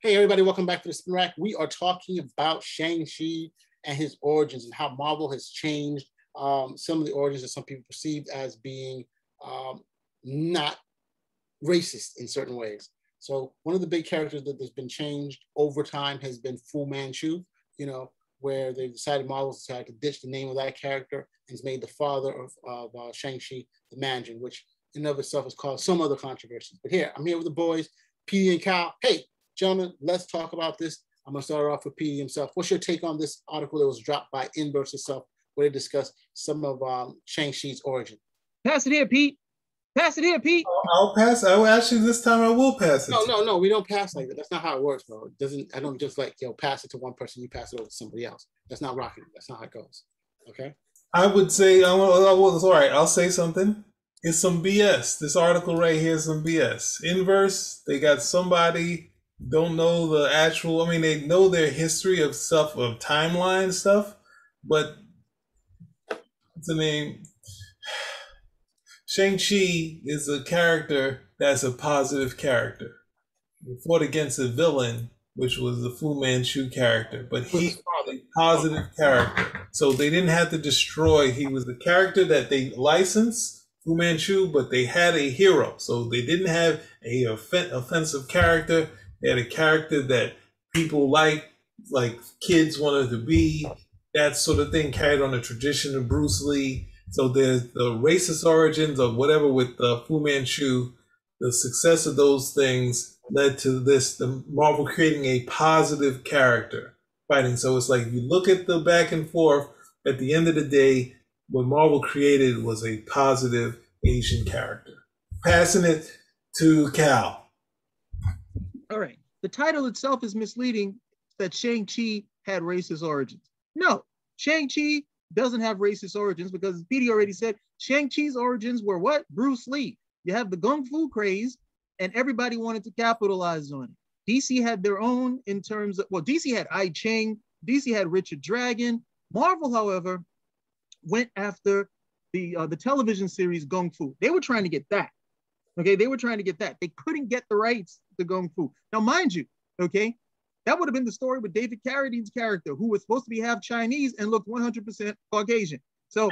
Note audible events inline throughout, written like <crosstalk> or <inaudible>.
Hey, everybody, welcome back to the Spinner Rack. We are talking about Shang-Chi and his origins and how Marvel has changed um, some of the origins that some people perceived as being um, not racist in certain ways. So one of the big characters that has been changed over time has been Fu Manchu, you know, where they decided Marvel decided to ditch the name of that character and has made the father of, of uh, Shang-Chi the Mandarin, which in of itself has caused some other controversies. But here, I'm here with the boys, P and Cal. Hey, gentlemen, let's talk about this. I'm gonna start off with P himself. What's your take on this article that was dropped by Inverse itself, where they discuss some of um, Shang-Chi's origin? Pass it here, Pete. Pass it here, Pete. I'll pass. I will actually this time I will pass it. No, no, no. We don't pass like that. That's not how it works, bro. It doesn't. I don't just like yo pass it to one person. You pass it over to somebody else. That's not rocking. That's not how it goes. Okay. I would say I will. I will all right. I'll say something. It's some BS. This article right here is some BS. Inverse. They got somebody don't know the actual. I mean, they know their history of stuff of timeline stuff, but what's the name? Shang-Chi is a character that's a positive character. He fought against a villain, which was the Fu Manchu character, but he's a positive character. So they didn't have to destroy. He was the character that they licensed, Fu Manchu, but they had a hero. So they didn't have a offen- offensive character. They had a character that people like, like kids wanted to be. That sort of thing carried on the tradition of Bruce Lee so there's the racist origins of whatever with uh, Fu Manchu. The success of those things led to this, the Marvel creating a positive character fighting. So it's like you look at the back and forth. At the end of the day, what Marvel created was a positive Asian character. Passing it to Cal. All right. The title itself is misleading that Shang-Chi had racist origins. No, Shang-Chi doesn't have racist origins because Petey already said Shang-Chi's origins were what? Bruce Lee. You have the Kung Fu craze, and everybody wanted to capitalize on it. DC had their own in terms of, well, DC had I Ching, DC had Richard Dragon. Marvel, however, went after the uh, the television series Kung Fu. They were trying to get that. Okay, they were trying to get that. They couldn't get the rights to Kung Fu. Now, mind you, okay, that would have been the story with David Carradine's character, who was supposed to be half Chinese and looked 100% Caucasian. So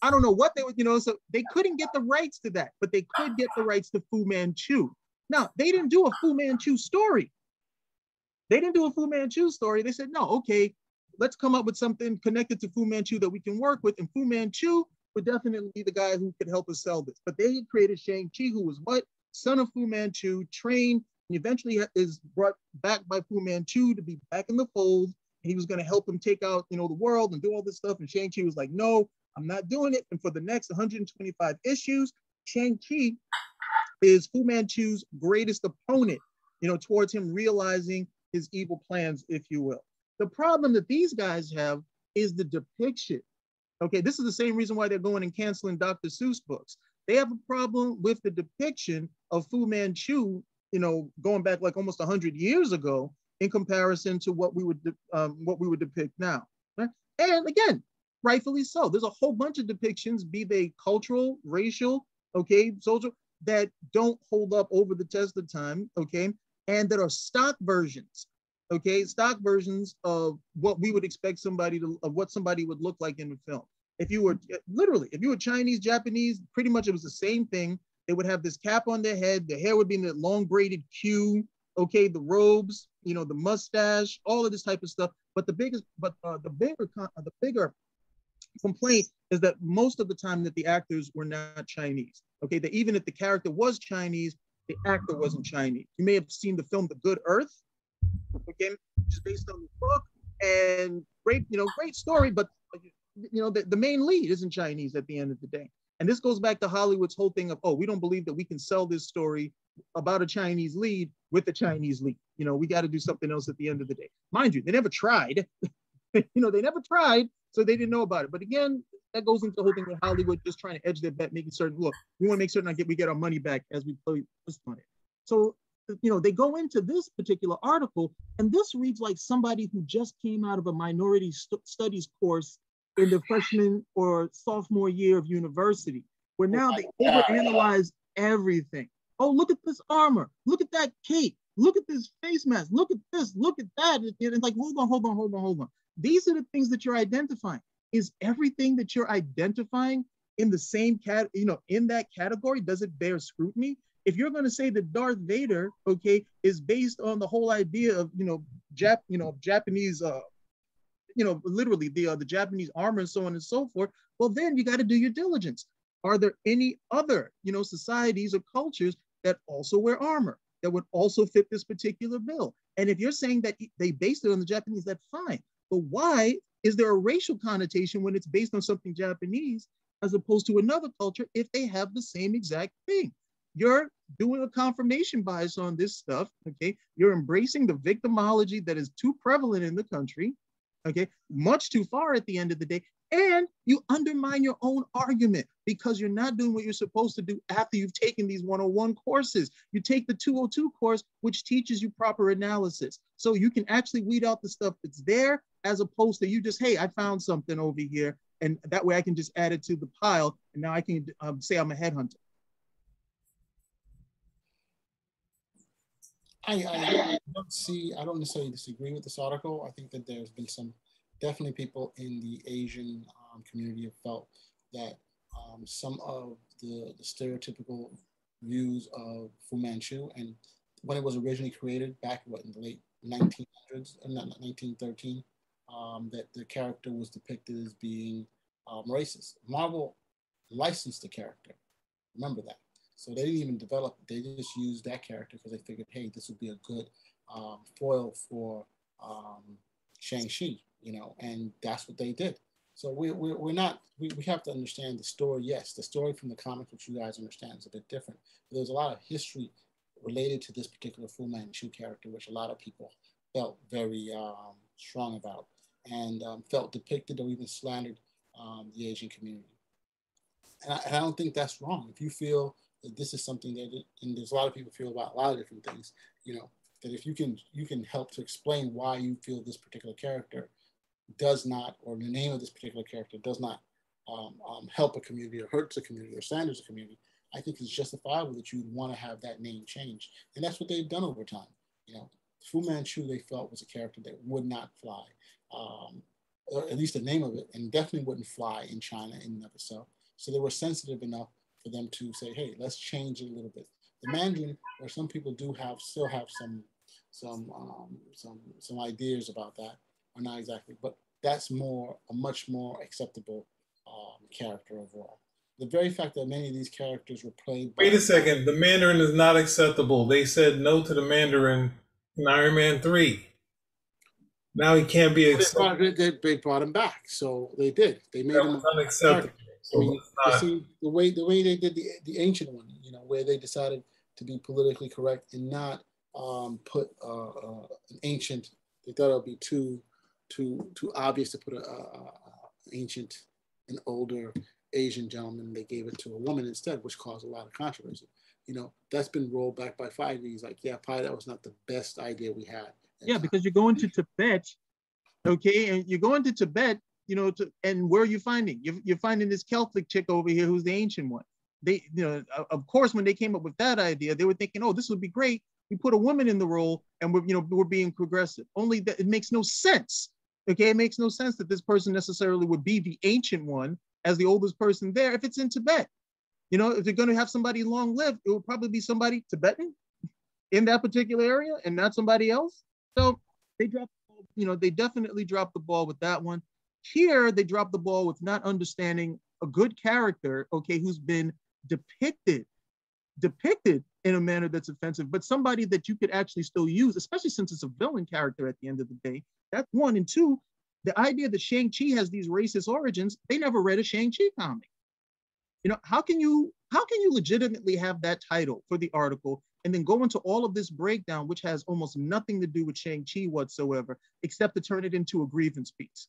I don't know what they would, you know, so they couldn't get the rights to that, but they could get the rights to Fu Manchu. Now, they didn't do a Fu Manchu story. They didn't do a Fu Manchu story. They said, no, okay, let's come up with something connected to Fu Manchu that we can work with. And Fu Manchu would definitely be the guy who could help us sell this. But they created Shang-Chi, who was what? Son of Fu Manchu, trained and eventually is brought back by Fu Manchu to be back in the fold. He was going to help him take out, you know, the world and do all this stuff. And Shang-Chi was like, no, I'm not doing it. And for the next 125 issues, Shang-Chi is Fu Manchu's greatest opponent, you know, towards him realizing his evil plans, if you will. The problem that these guys have is the depiction. Okay, this is the same reason why they're going and canceling Dr. Seuss books. They have a problem with the depiction of Fu Manchu you know, going back like almost 100 years ago in comparison to what we would um, what we would depict now. Right? And again, rightfully so. There's a whole bunch of depictions, be they cultural, racial, okay, social, that don't hold up over the test of time, okay, and that are stock versions, okay, stock versions of what we would expect somebody to, of what somebody would look like in the film. If you were literally, if you were Chinese, Japanese, pretty much it was the same thing. They would have this cap on their head. Their hair would be in that long braided queue. Okay, the robes, you know, the mustache, all of this type of stuff. But the biggest, but uh, the bigger, uh, the bigger complaint is that most of the time that the actors were not Chinese. Okay, that even if the character was Chinese, the actor wasn't Chinese. You may have seen the film The Good Earth, okay, which is based on the book, and great, you know, great story, but you know, the, the main lead isn't Chinese at the end of the day. And this goes back to Hollywood's whole thing of, oh, we don't believe that we can sell this story about a Chinese lead with a Chinese lead. You know, we got to do something else at the end of the day. Mind you, they never tried. <laughs> you know, they never tried, so they didn't know about it. But again, that goes into the whole thing with Hollywood just trying to edge their bet, making certain, look, we want to make certain I get we get our money back as we play on it. So, you know, they go into this particular article, and this reads like somebody who just came out of a minority st- studies course in the freshman or sophomore year of university, where oh now they overanalyze everything. Oh, look at this armor. Look at that cape. Look at this face mask. Look at this. Look at that. It's like, hold on, hold on, hold on, hold on. These are the things that you're identifying. Is everything that you're identifying in the same cat, you know, in that category? Does it bear scrutiny? If you're going to say that Darth Vader, okay, is based on the whole idea of, you know, Jap, you know, Japanese, uh, you know, literally the uh, the Japanese armor and so on and so forth, well, then you got to do your diligence. Are there any other, you know, societies or cultures that also wear armor that would also fit this particular bill? And if you're saying that they based it on the Japanese, that's fine. But why is there a racial connotation when it's based on something Japanese as opposed to another culture if they have the same exact thing? You're doing a confirmation bias on this stuff, okay? You're embracing the victimology that is too prevalent in the country, okay? Much too far at the end of the day. And you undermine your own argument because you're not doing what you're supposed to do after you've taken these 101 courses. You take the 202 course, which teaches you proper analysis. So you can actually weed out the stuff that's there as opposed to you just, hey, I found something over here. And that way I can just add it to the pile. And now I can um, say I'm a headhunter. I, I don't see, I don't necessarily disagree with this article. I think that there's been some, definitely people in the Asian um, community have felt that um, some of the, the, stereotypical views of Fu Manchu and when it was originally created back what in the late 1900s, uh, not 1913, um, that the character was depicted as being um, racist. Marvel licensed the character. Remember that. So they didn't even develop, they just used that character because they figured, hey, this would be a good um, foil for um, Shang-Chi, you know, and that's what they did. So we, we, we're not, we, we have to understand the story. Yes, the story from the comics, which you guys understand, is a bit different. But there's a lot of history related to this particular Fu Manchu character, which a lot of people felt very um, strong about and um, felt depicted or even slandered um, the Asian community. And I, and I, don't think that's wrong. If you feel this is something that, and there's a lot of people feel about a lot of different things, you know, that if you can, you can help to explain why you feel this particular character does not, or the name of this particular character does not um, um, help a community or hurts a community or slanders a community, I think it's justifiable that you'd want to have that name changed. And that's what they've done over time. You know, Fu Manchu they felt was a character that would not fly, um, or at least the name of it, and definitely wouldn't fly in China in and of itself. So they were sensitive enough for them to say, hey, let's change it a little bit. The Mandarin, or some people do have, still have some, some, um, some, some ideas about that, or not exactly, but that's more, a much more acceptable um, character overall. The very fact that many of these characters were played. Wait a second, the Mandarin is not acceptable. They said no to the Mandarin in Iron Man 3. Now he can't be accepted. They, they, brought him back, so they did. They made that him unacceptable. I mean, not... see the way the way they did the the ancient one, you know, where they decided to be politically correct and not um, put uh, uh, an ancient. They thought it would be too too too obvious to put a, a, a ancient, an older Asian gentleman. They gave it to a woman instead, which caused a lot of controversy. You know, that's been rolled back by Feige. He's like, yeah, probably that was not the best idea we had. Yeah, because you're going to Tibet, okay, and you're going to Tibet you know, to, and where are you finding? You're, you're finding this Celtic chick over here who's the ancient one. They, you know, of course, when they came up with that idea, they were thinking, oh, this would be great. We put a woman in the role and we're, you know, we're being progressive. Only that it makes no sense. Okay, it makes no sense that this person necessarily would be the ancient one as the oldest person there if it's in Tibet. You know, if they're going to have somebody long live, it would probably be somebody Tibetan in that particular area and not somebody else. So they dropped, you know, they definitely dropped the ball with that one. Here, they drop the ball with not understanding a good character, okay, who's been depicted, depicted in a manner that's offensive, but somebody that you could actually still use, especially since it's a villain character at the end of the day. That's one. And two, the idea that Shang-Chi has these racist origins, they never read a Shang-Chi comic. You know, how can you how can you legitimately have that title for the article and then go into all of this breakdown, which has almost nothing to do with Shang-Chi whatsoever, except to turn it into a grievance piece?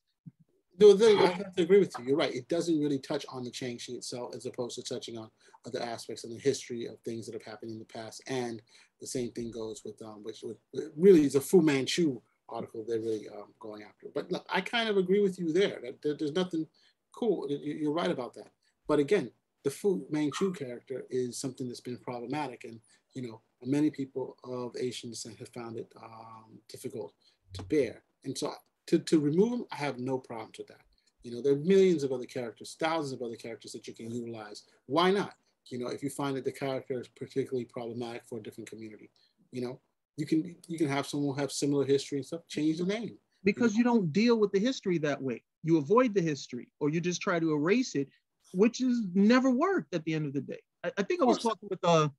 No, I have to agree with you. You're right. It doesn't really touch on the Shang-Chi itself as opposed to touching on other aspects of the history of things that have happened in the past. And the same thing goes with, um, which with, really is a Fu Manchu article they're really um, going after. But look, I kind of agree with you there. That, that there's nothing cool. You're right about that. But again, the Fu Manchu character is something that's been problematic, and you know, many people of Asian descent have found it um, difficult to bear. And so, to, to remove them, I have no problem with that. You know, there are millions of other characters, thousands of other characters that you can utilize. Why not? You know, if you find that the character is particularly problematic for a different community, you know, you can you can have someone have similar history and stuff. Change the name because you don't deal with the history that way. You avoid the history, or you just try to erase it, which has never worked at the end of the day. I, I think I was talking with uh,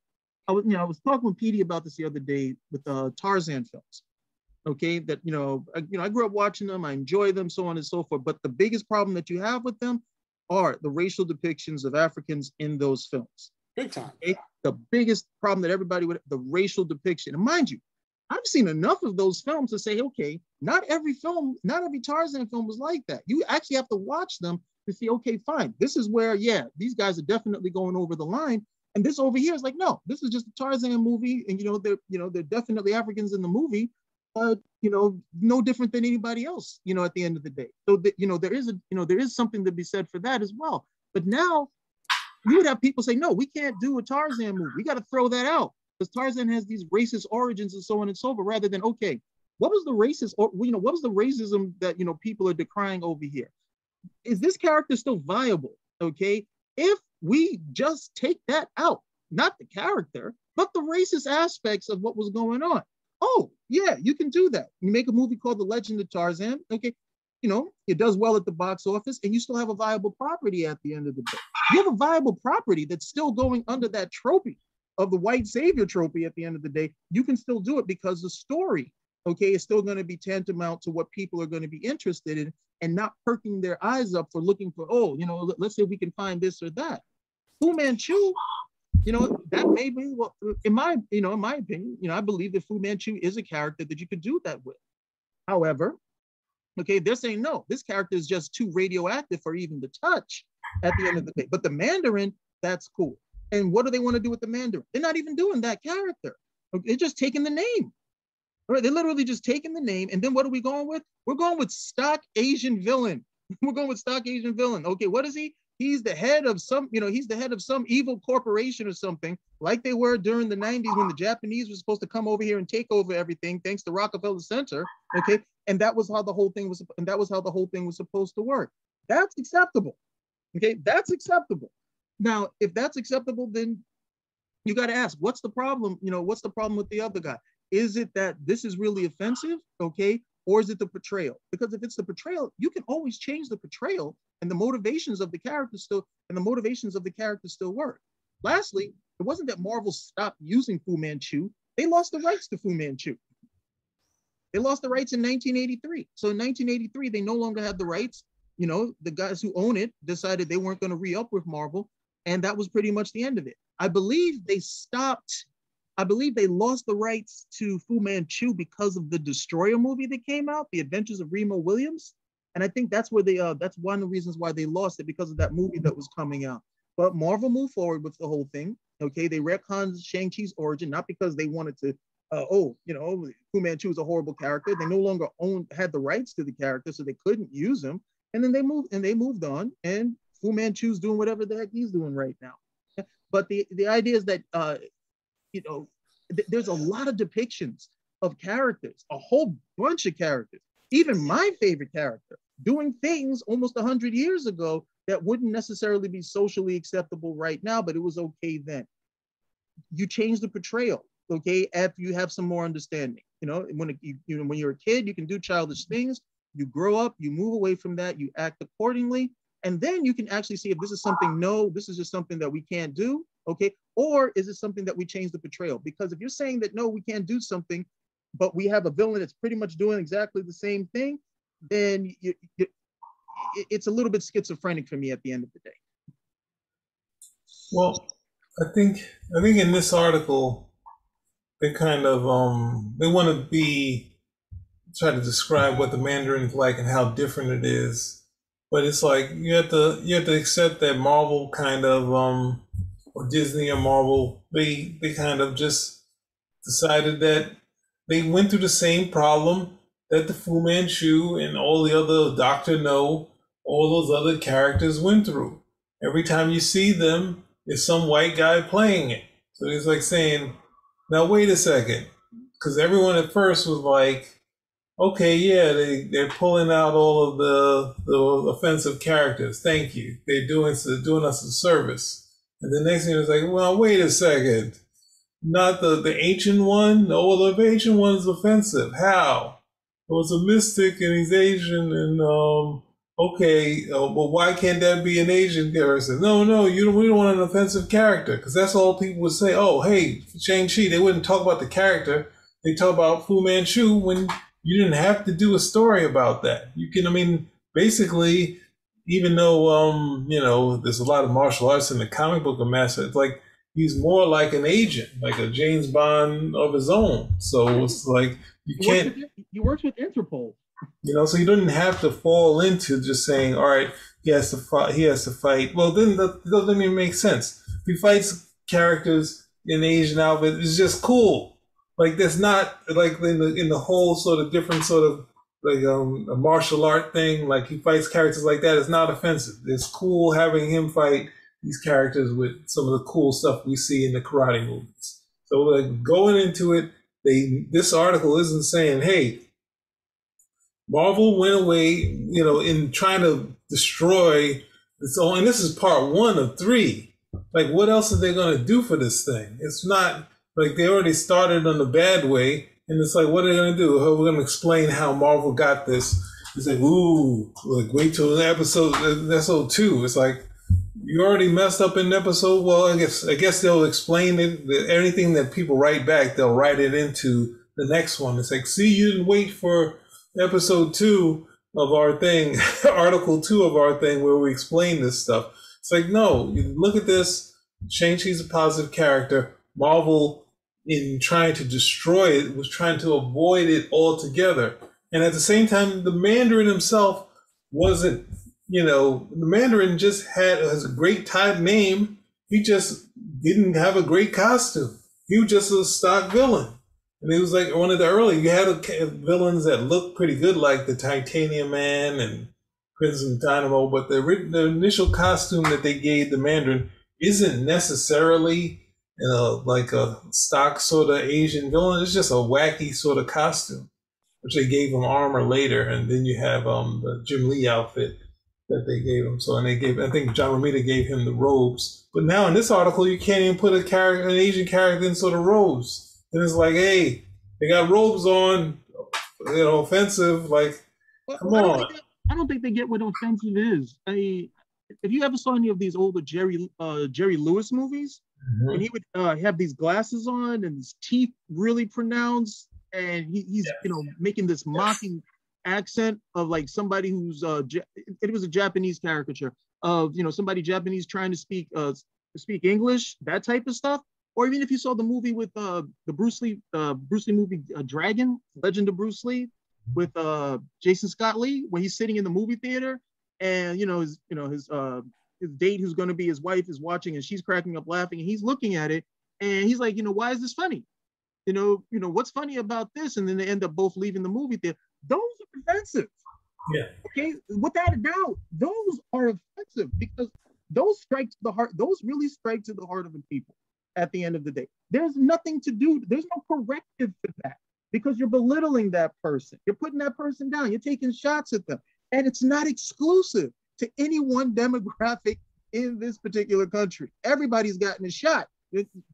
I was you know I was talking with Petey about this the other day with uh Tarzan films. Okay, that you know I, you know I grew up watching them, I enjoy them, so on and so forth. But the biggest problem that you have with them are the racial depictions of Africans in those films. Big time. Okay? The biggest problem that everybody would the racial depiction. And mind you, I've seen enough of those films to say, okay, not every film, not every Tarzan film was like that. You actually have to watch them to see, okay, fine, this is where, yeah, these guys are definitely going over the line. And this over here is like, no, this is just a Tarzan movie, and you know, they're you know, they're definitely Africans in the movie, but you know, no different than anybody else, you know, at the end of the day. So that you know, there is a you know, there is something to be said for that as well. But now you would have people say, no, we can't do a Tarzan movie. We got to throw that out because Tarzan has these racist origins and so on and so forth, rather than okay, what was the racist or you know, what was the racism that you know people are decrying over here? Is this character still viable? Okay. If we just take that out, not the character, but the racist aspects of what was going on. Oh, yeah, you can do that. You make a movie called The Legend of Tarzan. Okay, you know, it does well at the box office and you still have a viable property at the end of the day. You have a viable property that's still going under that trophy of the white savior trophy at the end of the day. You can still do it because the story, okay, is still going to be tantamount to what people are going to be interested in and not perking their eyes up for looking for, oh, you know, let's say we can find this or that. Fu Manchu, you know, that may be well, in my, you know, in my opinion, you know, I believe that Fu Manchu is a character that you could do that with. However, okay, they're saying no, this character is just too radioactive for even to touch at the end of the day. But the Mandarin, that's cool. And what do they want to do with the Mandarin? They're not even doing that character. They're just taking the name. All right, they're literally just taking the name. And then what are we going with? We're going with stock Asian villain. <laughs> We're going with stock Asian villain. Okay, what is he? He's the head of some, you know, he's the head of some evil corporation or something, like they were during the 90s when the Japanese were supposed to come over here and take over everything, thanks to Rockefeller Center. Okay. And that was how the whole thing was, and that was how the whole thing was supposed to work. That's acceptable. Okay, that's acceptable. Now, if that's acceptable, then you got to ask, what's the problem? You know, what's the problem with the other guy? Is it that this is really offensive? Okay, or is it the portrayal? Because if it's the portrayal, you can always change the portrayal and the motivations of the characters still, and the motivations of the characters still work. Lastly, it wasn't that Marvel stopped using Fu Manchu, they lost the rights to Fu Manchu. They lost the rights in 1983. So in 1983, they no longer had the rights. You know, the guys who own it decided they weren't going to re up with Marvel. And that was pretty much the end of it. I believe they stopped I believe they lost the rights to Fu Manchu because of the Destroyer movie that came out, The Adventures of Remo Williams. And I think that's where they uh that's one of the reasons why they lost it because of that movie that was coming out. But Marvel moved forward with the whole thing. Okay, they retconned Shang-Chi's origin, not because they wanted to, uh, oh, you know, Fu Manchu is a horrible character. They no longer owned had the rights to the character, so they couldn't use him. And then they moved and they moved on, and Fu Manchu's doing whatever the heck he's doing right now. But the the idea is that uh, you know, th- there's a lot of depictions of characters, a whole bunch of characters, even my favorite character, doing things almost 100 years ago that wouldn't necessarily be socially acceptable right now, but it was okay then. You change the portrayal, okay, after you have some more understanding. You know, when you, you know when you're a kid, you can do childish things. You grow up, you move away from that, you act accordingly, and then you can actually see if this is something. No, this is just something that we can't do. Okay. Or is it something that we change the portrayal? Because if you're saying that no, we can't do something, but we have a villain that's pretty much doing exactly the same thing, then you, you, it's a little bit schizophrenic for me at the end of the day. Well, I think I think in this article, they kind of um they want to be try to describe what the Mandarin's like and how different it is. But it's like you have to you have to accept that Marvel kind of um or Disney or Marvel, they they kind of just decided that they went through the same problem that the Fu Manchu and all the other Doctor No, all those other characters went through. every time you see them, it's some white guy playing it. So it's like saying, now wait a second, because everyone at first was like, okay, yeah, they they're pulling out all of the the offensive characters. Thank you, they're doing they're doing us a service. And the next thing was like, well, wait a second, not the the ancient one. No, the ancient one is offensive. How? Was a mystic and he's Asian and um okay, uh, why can't that be an Asian person? No, no, you don't, we don't want an offensive character because that's all people would say. Oh, hey, Shang-Chi, they wouldn't talk about the character. They talk about Fu Manchu when you didn't have to do a story about that. You can, I mean, basically, even though, um, you know, there's a lot of martial arts in the comic book of Master, it's like he's more like an agent, like a James Bond of his own. So it's like you can't. He works with Interpol. You know, so you didn't have to fall into just saying, "All right, he has to fight. He has to fight." Well, then that doesn't even make sense. If he fights characters in Asian outfit, it's just cool. Like that's not like in the in the whole sort of different sort of like um a martial art thing. Like he fights characters like that. It's not offensive. It's cool having him fight these characters with some of the cool stuff we see in the karate movies. So like going into it, they this article isn't saying, "Hey, Marvel went away, you know, in trying to destroy own. And this is part one of three. Like, what else are they going to do for this thing? It's not like they already started on the bad way. And it's like, what are they going to do? Oh, we're going to explain how Marvel got this. It's like, ooh, like wait till the episode episode two. It's like you already messed up in episode. Well, I guess I guess they'll explain it. Anything that people write back, they'll write it into the next one. It's like, see, you didn't wait for episode two of our thing, <laughs> article two of our thing, where we explain this stuff. It's like, no, you look at this. Shang-Chi's a positive character. Marvel, in trying to destroy it, was trying to avoid it altogether. And at the same time, the Mandarin himself wasn't, you know, the Mandarin just had has a great type name. He just didn't have a great costume. He was just a stock villain. And it was like one of the early, you had villains that looked pretty good, like the Titanium Man and Crimson Dynamo, but the, the initial costume that they gave the Mandarin isn't necessarily you know, like a stock sort of Asian villain. It's just a wacky sort of costume, which they gave him armor later. And then you have um, the Jim Lee outfit that they gave him. So, and they gave, I think John Romita gave him the robes. But now in this article, you can't even put a character, an Asian character in sort of robes. And it's like, hey, they got robes on, you know, offensive. Like, well, come I on. Don't I don't think they get what offensive is. I, if you ever saw any of these older Jerry uh, Jerry Lewis movies, mm-hmm. and he would uh, have these glasses on and his teeth really pronounced, and he, he's you know making this mocking accent of like somebody who's uh, it was a Japanese caricature of you know somebody Japanese trying to speak uh, speak English, that type of stuff or even if you saw the movie with uh, the Bruce Lee uh, Bruce Lee movie uh, Dragon, Legend of Bruce Lee, with uh, Jason Scott Lee, when he's sitting in the movie theater, and you know his you know his uh, his date who's going to be his wife is watching, and she's cracking up laughing, and he's looking at it, and he's like, you know, why is this funny? You know, you know what's funny about this? And then they end up both leaving the movie theater. Those are offensive. Yeah. Okay. Without a doubt, those are offensive because those strike to the heart. Those really strike to the heart of the people at the end of the day. There's nothing to do, there's no corrective for that because you're belittling that person. You're putting that person down, you're taking shots at them. And it's not exclusive to any one demographic in this particular country. Everybody's gotten a shot.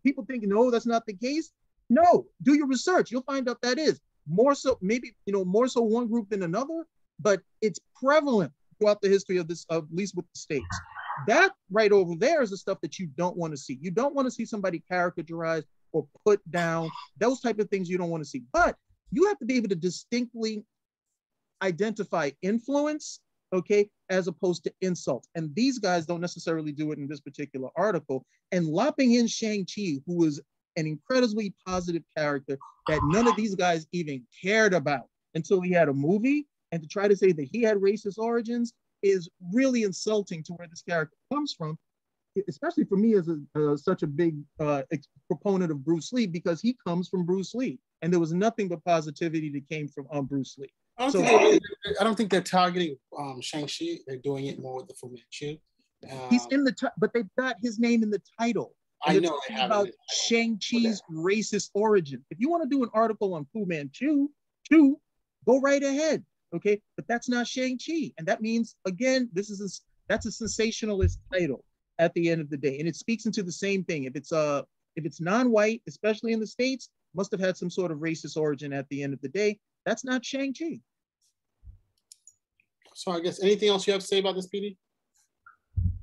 People think, no, that's not the case. No, do your research. You'll find out that is more so, maybe, you know, more so one group than another, but it's prevalent throughout the history of this, at least with the states. That right over there is the stuff that you don't want to see. You don't want to see somebody caricaturized or put down. Those type of things you don't want to see. But you have to be able to distinctly identify influence, okay, as opposed to insult. And these guys don't necessarily do it in this particular article. And lopping in Shang-Chi, who is an incredibly positive character that none of these guys even cared about until he had a movie, and to try to say that he had racist origins is really insulting to where this character comes from, especially for me as a, uh, such a big uh, proponent of Bruce Lee because he comes from Bruce Lee, and there was nothing but positivity that came from um, Bruce Lee. I don't, so, think, I don't think they're targeting um, Shang-Chi. They're doing it more with the Fu Manchu. He's in the, t- but they've got his name in the title. I know they have about. Shang Chi's racist origin. If you want to do an article on Fu Manchu, Chu, go right ahead. Okay, but that's not Shang Chi, and that means again, this is a, that's a sensationalist title at the end of the day, and it speaks into the same thing. If it's uh if it's non-white, especially in the states, must have had some sort of racist origin at the end of the day. That's not Shang Chi. So I guess anything else you have to say about this, PD?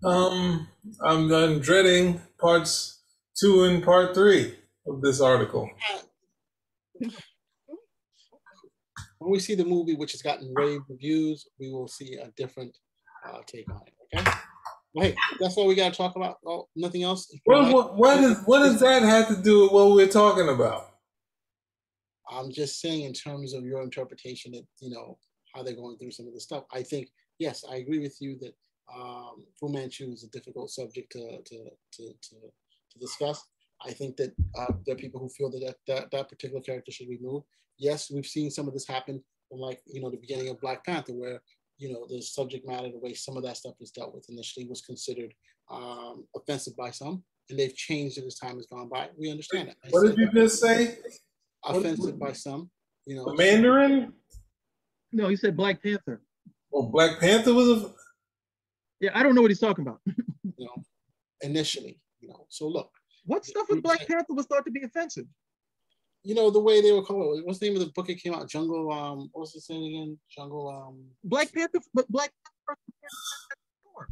Um, I'm, I'm dreading parts two and part three of this article. <laughs> When we see the movie, which has gotten rave reviews, we will see a different uh, take on it. Okay. Well, hey, that's all we got to talk about. Oh, nothing else. What, what, what, is, what does that have to do with what we're talking about? I'm just saying, in terms of your interpretation, that you know how they're going through some of the stuff. I think yes, I agree with you that um, Fu Manchu is a difficult subject to to to to, to discuss. I think that uh, there are people who feel that, that that that particular character should be moved. Yes, we've seen some of this happen from like you know the beginning of Black Panther, where you know the subject matter, the way some of that stuff is dealt with initially was considered um, offensive by some, and they've changed it as time has gone by. We understand that. I What did you that. just say? Offensive by some, you know. The Mandarin? No, he said Black Panther. Well, Black Panther was a. Yeah, I don't know what he's talking about. <laughs> you know, initially, you know. So look, What stuff with Black Panther was thought to be offensive? you know, the way they were called, what's the name of the book it came out? Jungle, um, what's the saying again? Jungle, um, Black Panther, but Black Panther.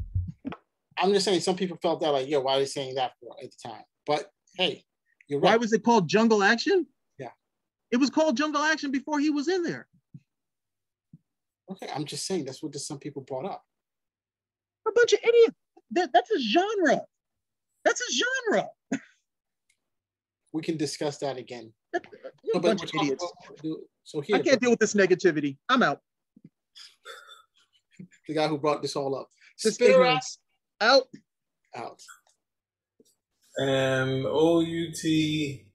I'm just saying some people felt that like, yo, why are they saying that for at the time? But hey, you're right. Why was it called Jungle Action? Yeah. It was called Jungle Action before he was in there. okay, I'm just saying that's what some people brought up. A bunch of idiots. That, that's a genre. That's a genre. We can discuss that again. That- a bunch of idiots. about- so here, I can't deal with this negativity. I'm out. the guy who brought this all up, This Spit her. Out. out. And O U T